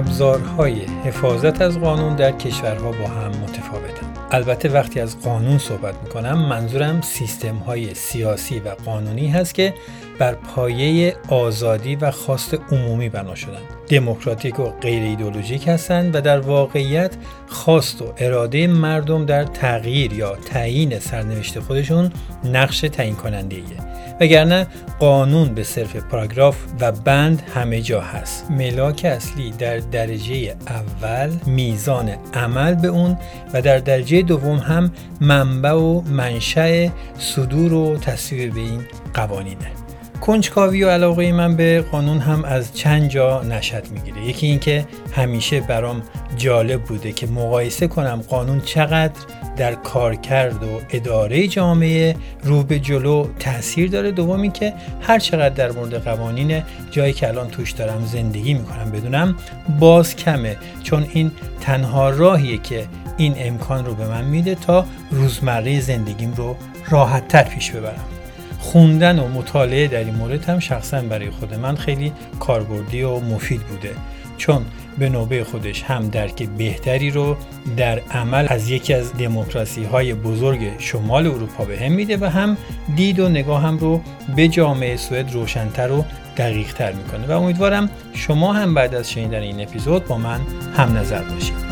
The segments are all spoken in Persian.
ابزارهای حفاظت از قانون در کشورها با هم متفاوتند. البته وقتی از قانون صحبت می‌کنم منظورم سیستم های سیاسی و قانونی هست که بر پایه آزادی و خواست عمومی بنا شدند. دموکراتیک و غیر ایدولوژیک هستند و در واقعیت خواست و اراده مردم در تغییر یا تعیین سرنوشت خودشون نقش تعیین کننده ایه. وگرنه قانون به صرف پاراگراف و بند همه جا هست. ملاک اصلی در درجه اول میزان عمل به اون و در درجه دوم هم منبع و منشأ صدور و تصویب به این قوانینه. کنجکاوی و علاقه من به قانون هم از چند جا نشد می‌گیره. یکی اینکه همیشه برام جالب بوده که مقایسه کنم قانون چقدر در کارکرد و اداره جامعه رو به جلو تاثیر داره. دومی که هر چقدر در مورد قوانین جایی که الان توش دارم زندگی می‌کنم بدونم باز کمه چون این تنها راهیه که این امکان رو به من میده تا روزمره زندگیم رو راحتتر پیش ببرم. خوندن و مطالعه در این مورد هم شخصا برای خود من خیلی کاربردی و مفید بوده. چون به نوبه خودش هم درک بهتری رو در عمل از یکی از دموکراسی های بزرگ شمال اروپا به هم میده و هم دید و نگاه هم رو به جامعه سوئد روشنتر و دقیق تر می‌کنه. و امیدوارم شما هم بعد از شنیدن این اپیزود با من هم نظر باشید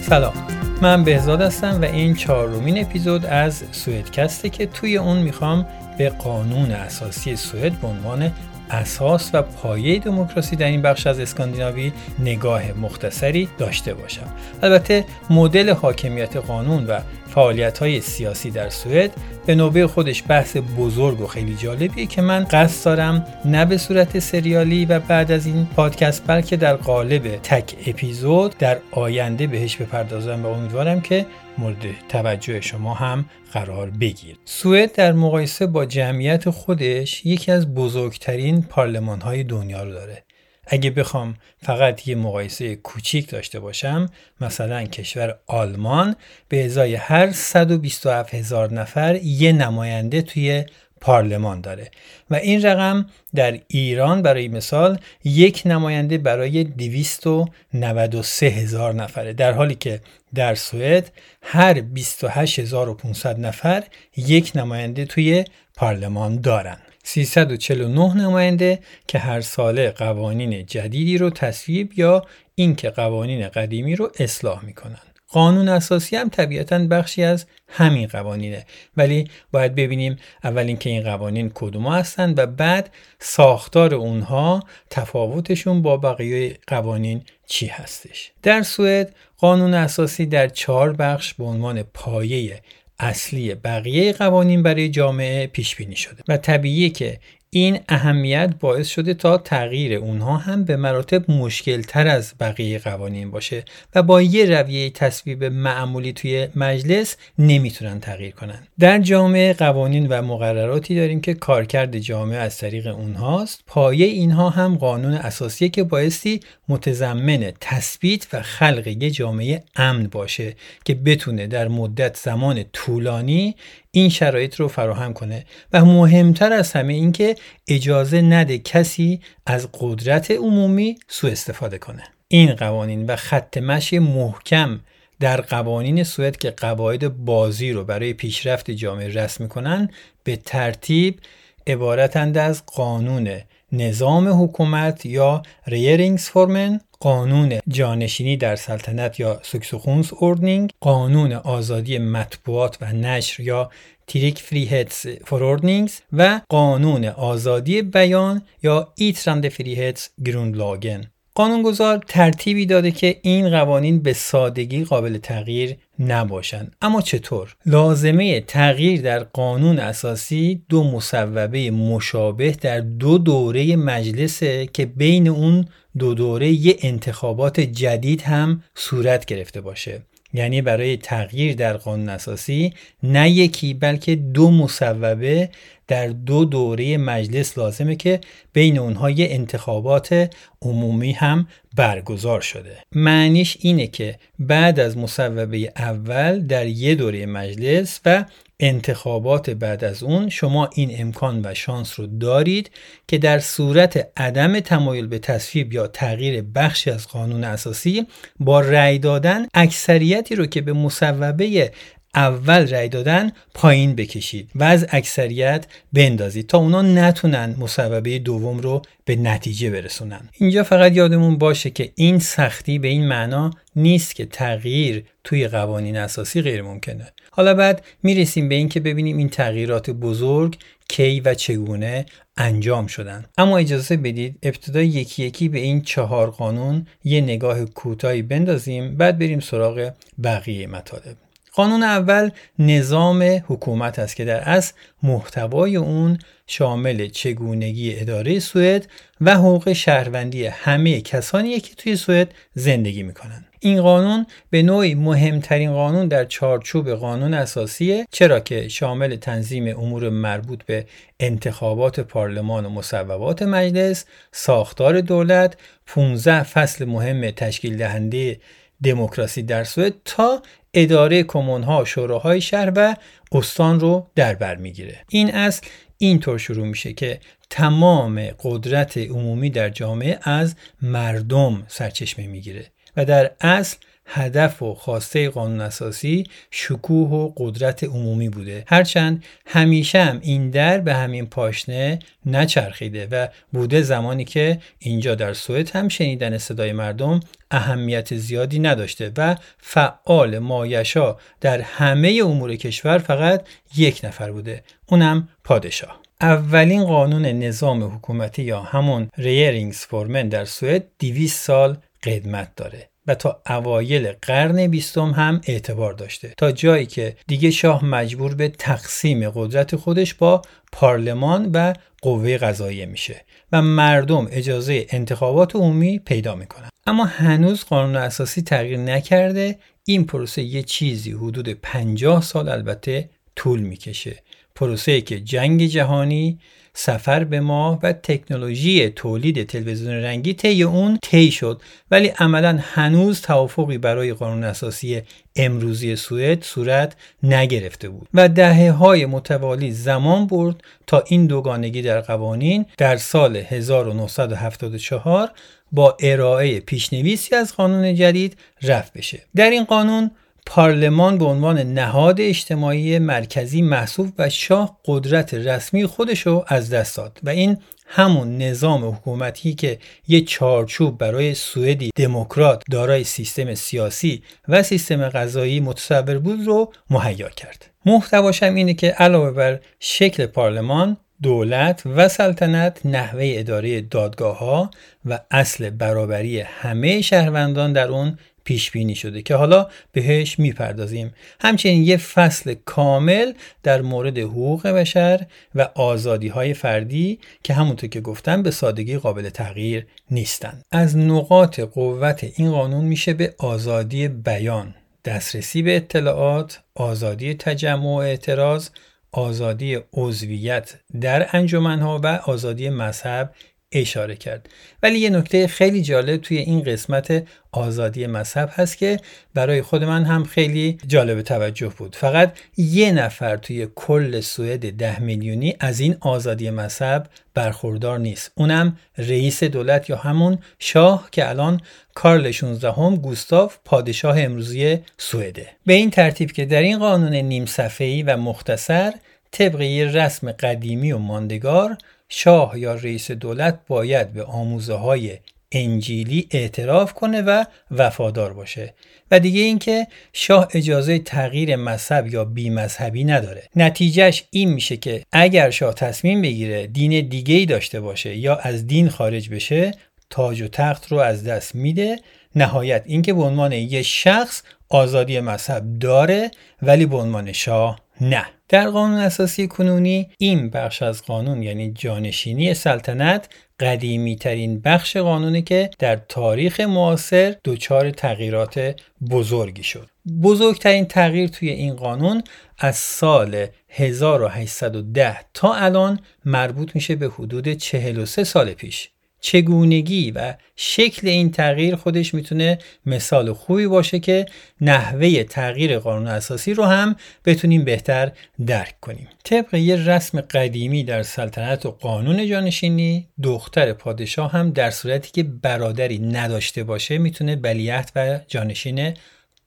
سلام. من بهزاد هستم و این چهارمین اپیزود از سوئدکسته که توی اون می‌خوام به قانون اساسی سوئد به عنوان اساس و پایه دموکراسی در این بخش از اسکاندیناوی نگاه مختصری داشته باشم. البته مدل حاکمیت قانون و فعالیت سیاسی در سوئد به نوبه خودش بحث بزرگ و خیلی جالبیه که من قصد دارم نه به صورت سریالی و بعد از این پادکست بلکه در قالب تک اپیزود در آینده بهش بپردازم و امیدوارم که مورد توجه شما هم قرار بگیر. سوئد در مقایسه با جمعیت خودش یکی از بزرگترین پارلمان های دنیا رو داره. اگه بخوام فقط یه مقایسه کوچیک داشته باشم مثلا کشور آلمان به ازای هر 127 هزار نفر یه نماینده توی پارلمان داره. و این رقم در ایران برای مثال یک نماینده برای 293 هزار نفره. در حالی که در سوئد هر 28500 نفر یک نماینده توی پارلمان دارن. 349 نماینده که هر ساله قوانین جدیدی رو تصویب یا اینکه قوانین قدیمی رو اصلاح می‌کنن. قانون اساسی هم طبیعتا بخشی از همین قوانینه ولی باید ببینیم اول اینکه این قوانین کدوم هستند و بعد ساختار اونها تفاوتشون با بقیه قوانین چی هستش در سوئد قانون اساسی در چهار بخش به عنوان پایه اصلی بقیه قوانین برای جامعه پیش بینی شده و طبیعیه که این اهمیت باعث شده تا تغییر اونها هم به مراتب مشکل تر از بقیه قوانین باشه و با یه رویه تصویب معمولی توی مجلس نمی‌تونن تغییر کنن. در جامعه قوانین و مقرراتی داریم که کارکرد جامعه از طریق اونهاست. پایه اینها هم قانون اساسیه که بایستی متضمن تثبیت و خلق یه جامعه امن باشه که بتونه در مدت زمان طولانی این شرایط رو فراهم کنه و مهمتر از همه اینکه اجازه نده کسی از قدرت عمومی سوء استفاده کنه. این قوانین و خط مشی محکم در قوانین سوئد که قواعد بازی رو برای پیشرفت جامعه رسم می‌کنن به ترتیب عبارتند از قانون نظام حکومت یا ریرینگسفورمن قانون جانشینی در سلطنت یا سکسوخونس اوردنینگ قانون آزادی مطبوعات و نشر یا Tryckfrihetsförordningen و قانون آزادی بیان یا Yttrandefrihetsgrundlagen قانونگذار ترتیبی داده که این قوانین به سادگی قابل تغییر نباشند اما چطور؟ لازمه تغییر در قانون اساسی دو مصوبه مشابه در دو دوره مجلسه که بین اون دو دوره یه انتخابات جدید هم صورت گرفته باشه. یعنی برای تغییر در قانون اساسی نه یکی بلکه دو مصوبه در دو دوره مجلس لازمه که بین اونها یه انتخابات عمومی هم برگزار شده. معنیش اینه که بعد از مصوبه اول در یه دوره مجلس و انتخابات بعد از اون شما این امکان و شانس رو دارید که در صورت عدم تمایل به تصویب یا تغییر بخشی از قانون اساسی با رأی دادن اکثریتی رو که به مصوبه اول رأی دادن پایین بکشید و از اکثریت بندازید تا اونا نتونن مصوبه دوم رو به نتیجه برسونن. اینجا فقط یادمون باشه که این سختی به این معنا نیست که تغییر توی قوانین اساسی غیر ممکنه. حالا بعد می‌رسیم به اینکه ببینیم این تغییرات بزرگ کی و چگونه انجام شدن. اما اجازه بدید ابتدا یکی یکی به این چهار قانون یه نگاه کوتاهی بندازیم بعد بریم سراغ بقیه مطالب. قانون اول نظام حکومت است که در اصل محتوای اون شامل چگونگی اداره سوئد و حقوق شهروندی همه کسانی که توی سوئد زندگی می‌کنن. این قانون به نوعی مهمترین قانون در چارچوب قانون اساسیه چرا که شامل تنظیم امور مربوط به انتخابات پارلمان و مصوبات مجلس، ساختار دولت، 15 فصل مهم تشکیل دهنده دموکراسی در سوئد تا اداره کمونها شوراهای شهر و استان رو در بر می‌گیره. این اصل اینطور شروع میشه که تمام قدرت عمومی در جامعه از مردم سرچشمه می‌گیره و در اصل هدف و خواسته قانون اساسی شکوه و قدرت عمومی بوده. هرچند همیشه هم این در به همین پاشنه نچرخیده و بوده زمانی که اینجا در سوئد هم شنیدن صدای مردم اهمیت زیادی نداشته و فعال مایشا در همه امور کشور فقط یک نفر بوده اونم پادشاه. اولین قانون نظام حکومتی یا همون ریرینگز فورمن در سوئد 200 سال قدمت داره. و تا اوایل قرن بیستم هم اعتبار داشته. تا جایی که دیگه شاه مجبور به تقسیم قدرت خودش با پارلمان و قوه قضاییه میشه و مردم اجازه انتخابات عمومی پیدا می‌کنن. اما هنوز قانون اساسی تغییر نکرده. این پروسه یه چیزی حدود 50 سال البته طول می‌کشه. پروسه که جنگ جهانی سفر به ماه و تکنولوژی تولید تلویزیون رنگی طی اون طی شد. ولی عملا هنوز توافقی برای قانون اساسی امروزی سوئد صورت نگرفته بود و دهه های متوالی زمان برد تا این دوگانگی در قوانین در سال 1974 با ارائه پیشنویسی از قانون جدید رفت بشه. در این قانون پارلمان به عنوان نهاد اجتماعی مرکزی محسوب و شاه قدرت رسمی خودش رو از دست داد و این همون نظام حکومتی که یه چارچوب برای سوئدی دموکرات دارای سیستم سیاسی و سیستم قضایی متصور بود رو مهیا کرد. محتواش هم اینه که علاوه بر شکل پارلمان دولت و سلطنت نحوه اداره دادگاه ها و اصل برابری همه شهروندان در اون پیش بینی شده که حالا بهش می‌پردازیم. همچنین یه فصل کامل در مورد حقوق بشر و آزادی های فردی که همونطور که گفتم به سادگی قابل تغییر نیستند از نقاط قوت این قانون میشه به آزادی بیان دسترسی به اطلاعات آزادی تجمع و اعتراض آزادی عضویت در انجمنها و آزادی مذهب اشاره کرد. ولی یه نکته خیلی جالب توی این قسمت آزادی مذهب هست که برای خود من هم خیلی جالب توجه بود. فقط یه نفر توی کل سوئد ده میلیونی از این آزادی مذهب برخوردار نیست. اونم رئیس دولت یا همون شاه که الان کارل 16 هم گوستاف پادشاه امروزی سوئده. به این ترتیب که در این قانون نیم صفحه‌ای و مختصر طبق رسم قدیمی و ماندگار شاه یا رئیس دولت باید به آموزه های انجیلی اعتراف کنه و وفادار باشه. و دیگه اینکه شاه اجازه تغییر مذهب یا بی مذهبی نداره. نتیجهش این میشه که اگر شاه تصمیم بگیره دین دیگه ای داشته باشه یا از دین خارج بشه تاج و تخت رو از دست میده. نهایت اینکه به عنوان یه شخص آزادی مذهب داره ولی به عنوان شاه نه. در قانون اساسی کنونی این بخش از قانون یعنی جانشینی سلطنت قدیمی ترین بخش قانونی که در تاریخ معاصر دچار تغییرات بزرگی شد. بزرگترین تغییر توی این قانون از سال 1810 تا الان مربوط میشه به حدود 43 سال پیش. چگونگی و شکل این تغییر خودش می‌تونه مثال خوبی باشه که نحوه تغییر قانون اساسی رو هم بتونیم بهتر درک کنیم. طبق یه رسم قدیمی در سلطنت و قانون جانشینی دختر پادشاه هم در صورتی که برادری نداشته باشه می‌تونه بلیت و جانشین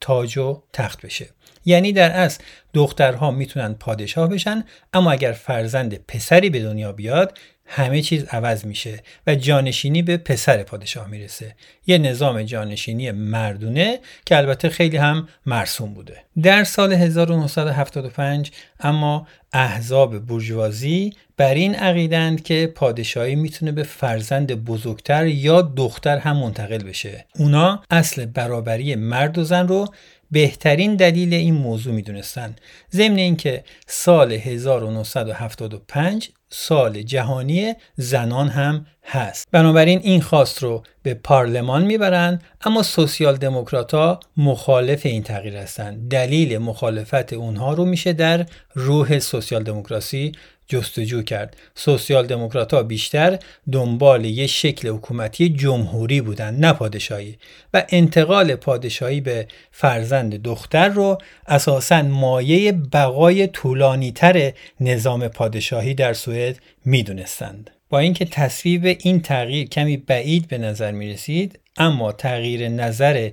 تاج و تخت بشه. یعنی در اصل دخترها می‌تونن پادشاه بشن اما اگر فرزند پسری به دنیا بیاد همه چیز عوض میشه و جانشینی به پسر پادشاه می‌رسه. یه نظام جانشینی مردونه که البته خیلی هم مرسوم بوده. در سال 1975 اما احزاب بورژوازی بر این عقیدند که پادشاهی می‌تونه به فرزند بزرگتر یا دختر هم منتقل بشه. اونا اصل برابری مرد و زن رو بهترین دلیل این موضوع می‌دونستن. ضمن اینکه سال 1975 سال جهانی زنان هم هست. بنابراین این خواست رو به پارلمان می‌برند اما سوسیال دموکرات مخالف این تغییر هستند دلیل مخالفت اونها رو میشه در روح سوسیال دموکراسی جستجو کرد. سوسیال دموکرات بیشتر دنبال یه شکل حکومتی جمهوری بودن نه پادشاهی. و انتقال پادشاهی به فرزند دختر رو اساسا مایه بقای طولانیتر نظام پادشاهی در سوئد می‌دونستند. با اینکه تصویب این تغییر کمی بعید به نظر می رسید اما تغییر نظر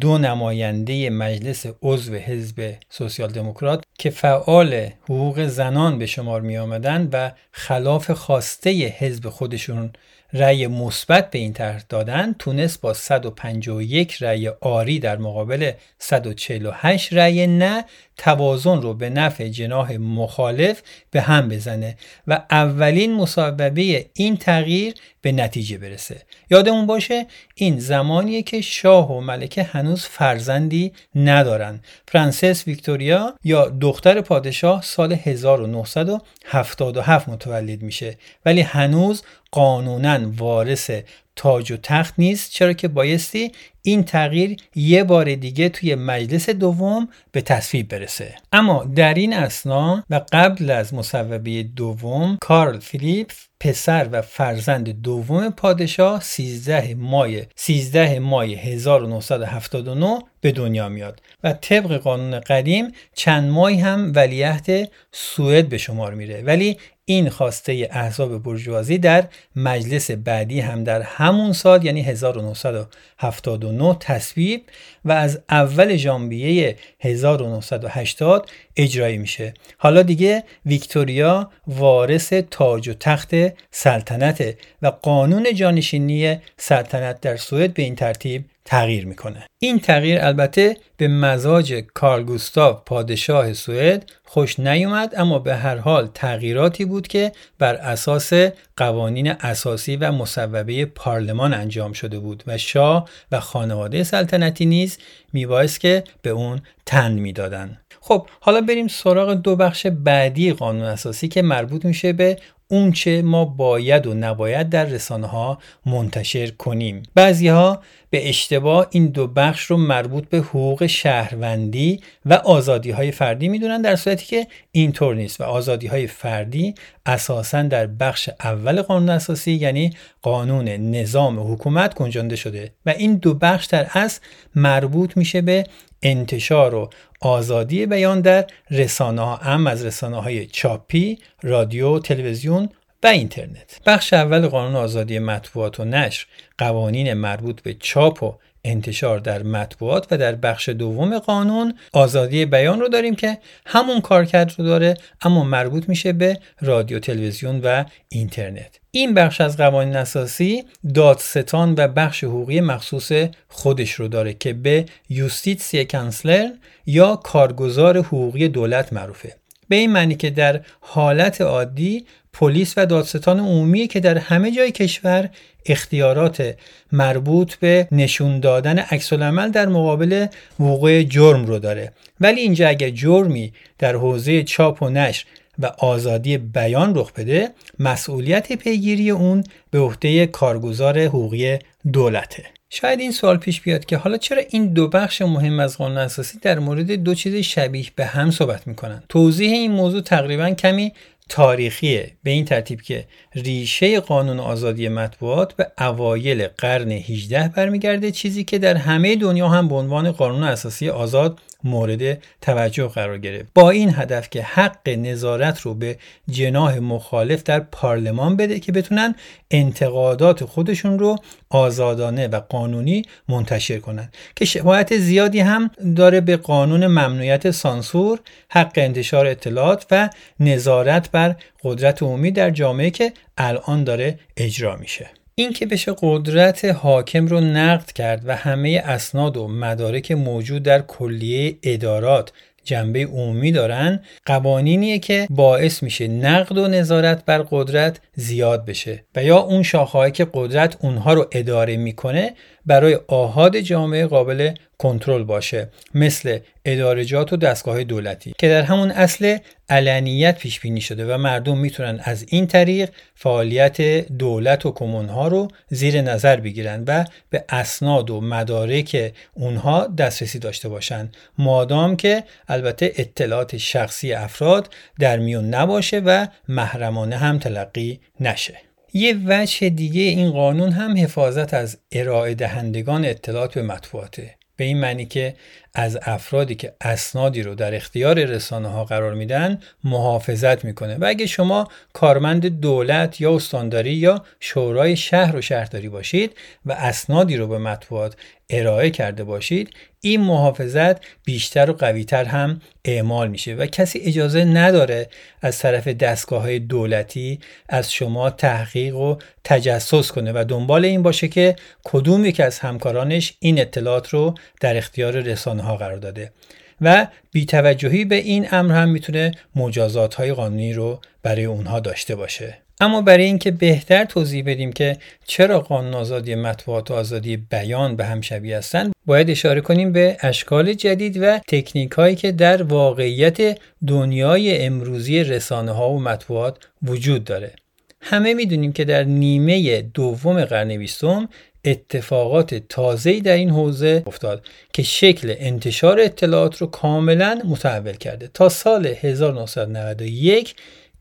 دو نماینده مجلس عضو حزب سوسیال دموکرات که فعال حقوق زنان به شمار می آمدن و خلاف خواسته حزب خودشون رأی مثبت به این طرح دادن تونست با 151 رأی آری در مقابل 148 رأی نه توازن رو به نفع جناح مخالف به هم بزنه و اولین مسببه این تغییر به نتیجه برسه. یادمون باشه این زمانیه که شاه و ملکه هنوز فرزندی ندارن. فرانسس ویکتوریا یا دختر پادشاه سال 1977 متولد میشه. ولی هنوز قانونا وارث تاج و تخت نیست. چرا که بایستی این تغییر یه بار دیگه توی مجلس دوم به تصویب برسه. اما در این اسنا و قبل از مصوبه دوم کارل فیلیپ پسر و فرزند دوم پادشاه 13 مای 13 مای 1979 به دنیا میاد و طبق قانون قدیم چند ماهی هم ولیعهد سوئد به شمار میره. ولی این خواسته احزاب برجوازی در مجلس بعدی هم در همون سال یعنی 1979 تصویب و از اول ژانویه 1980 اجرایی میشه. حالا دیگه ویکتوریا وارث تاج و تخت سلطنته و قانون جانشینی سلطنت در سوئد به این ترتیب تغییر می‌کنه. این تغییر البته به مزاج کارل گوستاو پادشاه سوئد خوش نیومد اما به هر حال تغییراتی بود که بر اساس قوانین اساسی و مصوبه پارلمان انجام شده بود و شاه و خانواده سلطنتی نیز میبایست که به اون تن می‌دادن. خب حالا بریم سراغ دو بخش بعدی قانون اساسی که مربوط میشه به اونچه ما باید و نباید در رسانه ها منتشر کنیم. بعضی ها به اشتباه این دو بخش رو مربوط به حقوق شهروندی و آزادی های فردی می‌دونن در صورتی که اینطور نیست و آزادی های فردی اساسا در بخش اول قانون اساسی یعنی قانون نظام حکومت گنجانده شده. و این دو بخش در اصل مربوط میشه به انتشار و آزادی بیان در رسانه ها ام از رسانه های چاپی، رادیو، تلویزیون و اینترنت. بخش اول قانون آزادی مطبوعات و نشر قوانین مربوط به چاپ و انتشار در مطبوعات و در بخش دوم قانون آزادی بیان رو داریم که همون کارکرد رو داره اما مربوط میشه به رادیو تلویزیون و اینترنت این بخش از قوانین اساسی دادستان و بخش حقوقی مخصوص خودش رو داره که به یوستیتسی کانسلر یا کارگزار حقوقی دولت معروفه به این معنی که در حالت عادی پلیس و دادستان عمومی که در همه جای کشور اختیارات مربوط به نشون دادن عکس در مقابل وقوع جرم رو داره. ولی اینجا اگر جرمی در حوزه چاپ و نشر و آزادی بیان رخ بده مسئولیت پیگیری اون به عهده کارگزار حقوقی دولته. شاید این سوال پیش بیاد که حالا چرا این دو بخش مهم از قانون اساسی در مورد دو چیز شبیه به هم صحبت می‌کنن؟ توضیح این موضوع تقریبا کمی تاریخیه به این ترتیب که ریشه قانون آزادی مطبوعات به اوایل قرن 18 برمیگرده چیزی که در همه دنیا هم به عنوان قانون اساسی آزاد مورد توجه قرار گرفت. با این هدف که حق نظارت رو به جناح مخالف در پارلمان بده که بتونن انتقادات خودشون رو آزادانه و قانونی منتشر کنند. که شباهت زیادی هم داره به قانون ممنوعیت سانسور حق انتشار اطلاعات و نظارت بر قدرت عمومی در جامعه که الان داره اجرا میشه. این که بشه قدرت حاکم رو نقد کرد و همه اسناد و مدارک موجود در کلیه ادارات جنبه عمومی دارن قوانینیه که باعث میشه نقد و نظارت بر قدرت زیاد بشه. و یا اون شاخه‌ای که قدرت اونها رو اداره می‌کنه برای آهاد جامعه قابل کنترل باشه مثل ادارجات و دستگاه دولتی. که در همون اصل علنیت پیش بینی شده و مردم می‌تونن از این طریق فعالیت دولت و کمونها رو زیر نظر بگیرن و به اسناد و مدارک اونها دسترسی داشته باشن. مادام که البته اطلاعات شخصی افراد در میون نباشه و محرمانه هم تلقی نشه. یه وجه دیگه این قانون هم حفاظت از ارائه دهندگان اطلاعات به مطبوعاته. به این معنی که از افرادی که اسنادی رو در اختیار رسانه ها قرار میدن محافظت می‌کنه. و اگه شما کارمند دولت یا استانداری یا شورای شهر و شهرداری باشید و اسنادی رو به مطبوعات ارائه کرده باشید این محافظت بیشتر و قویتر هم اعمال میشه و کسی اجازه نداره از طرف دستگاه های دولتی از شما تحقیق و تجسس کنه و دنبال این باشه که کدوم یک از همکارانش این اطلاعات رو در اختیار رسانه ها قرار داده. و بیتوجهی به این امر هم می‌تونه مجازات های قانونی رو برای اونها داشته باشه. اما برای اینکه بهتر توضیح بدیم که چرا قانون آزادی مطبوعات و آزادی بیان به هم شبیه هستند باید اشاره کنیم به اشکال جدید و تکنیک هایی که در واقعیت دنیای امروزی رسانه ها و مطبوعات وجود داره. همه می‌دونیم که در نیمه دوم قرن بیستم اتفاقات تازه‌ای در این حوزه افتاد که شکل انتشار اطلاعات رو کاملا متحول کرده. تا سال 1991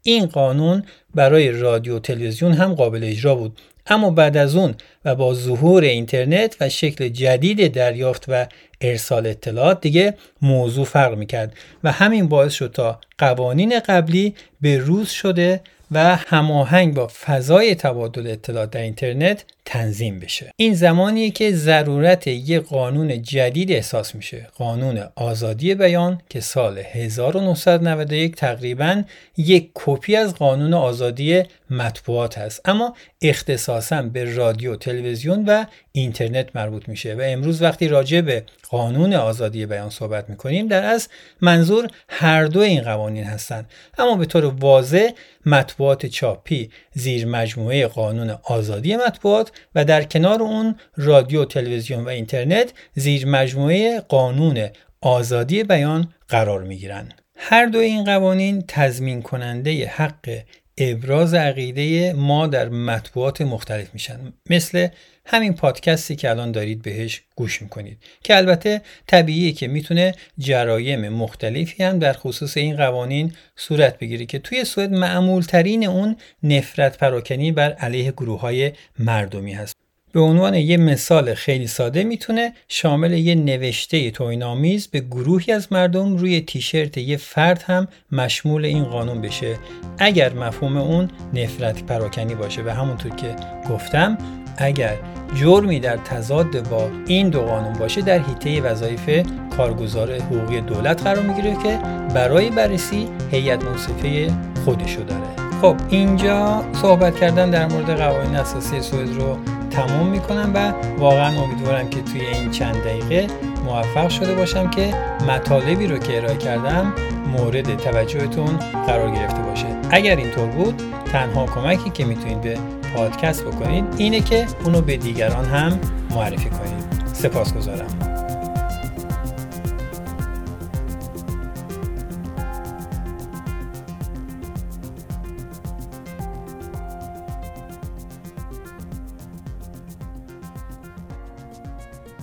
این قانون برای رادیو و تلویزیون هم قابل اجرا بود. اما بعد از اون و با ظهور اینترنت و شکل جدید دریافت و ارسال اطلاعات دیگه موضوع فرق می‌کرد و همین باعث شد تا قوانین قبلی به روز شده و هماهنگ با فضای تبادل اطلاعات در اینترنت تنظیم بشه. این زمانیه که ضرورت یک قانون جدید احساس میشه. قانون آزادی بیان که سال 1991 تقریبا یک کپی از قانون آزادی مطبوعات هست. اما اختصاصا به رادیو تلویزیون و اینترنت مربوط میشه و امروز وقتی راجع به قانون آزادی بیان صحبت می‌کنیم در از منظور هر دو این قوانین هستند اما به طور واضح مطبوعات چاپی زیر مجموعه قانون آزادی مطبوعات و در کنار اون رادیو تلویزیون و اینترنت زیر مجموعه قانون آزادی بیان قرار می گیرند. هر دو این قوانین تضمین کننده حق ابراز عقیده ما در مطبوعات مختلف میشن. مثل همین پادکستی که الان دارید بهش گوش می‌کنید که البته طبیعیه که می‌تونه جرایم مختلفی هم در خصوص این قوانین صورت بگیره که توی سوئد معمول ترین اون نفرت پراکنی بر علیه گروه های مردمی هست. به عنوان یه مثال خیلی ساده می‌تونه شامل یه نوشته توینامیز به گروهی از مردم روی تیشرت یه فرد هم مشمول این قانون بشه. اگر مفهوم اون نفرت پراکنی باشه و همونطور که گفتم اگر جرمی در تضاد با این دو قانون باشه در حیطه وظایف کارگزار حقوقی دولت قرار می‌گیره که برای بررسی هیئت منصفه خودشو داره. خب اینجا صحبت کردن در مورد قوانین اساسی سوئد رو تموم می‌کنم و واقعا امیدوارم که توی این چند دقیقه موفق شده باشم که مطالبی رو که ارائه کردم مورد توجهتون قرار گرفته باشه. اگر اینطور بود تنها کمکی که می‌تونید به پادکست بکنید اینه که اونو به دیگران هم معرفی کنید. سپاسگزارم.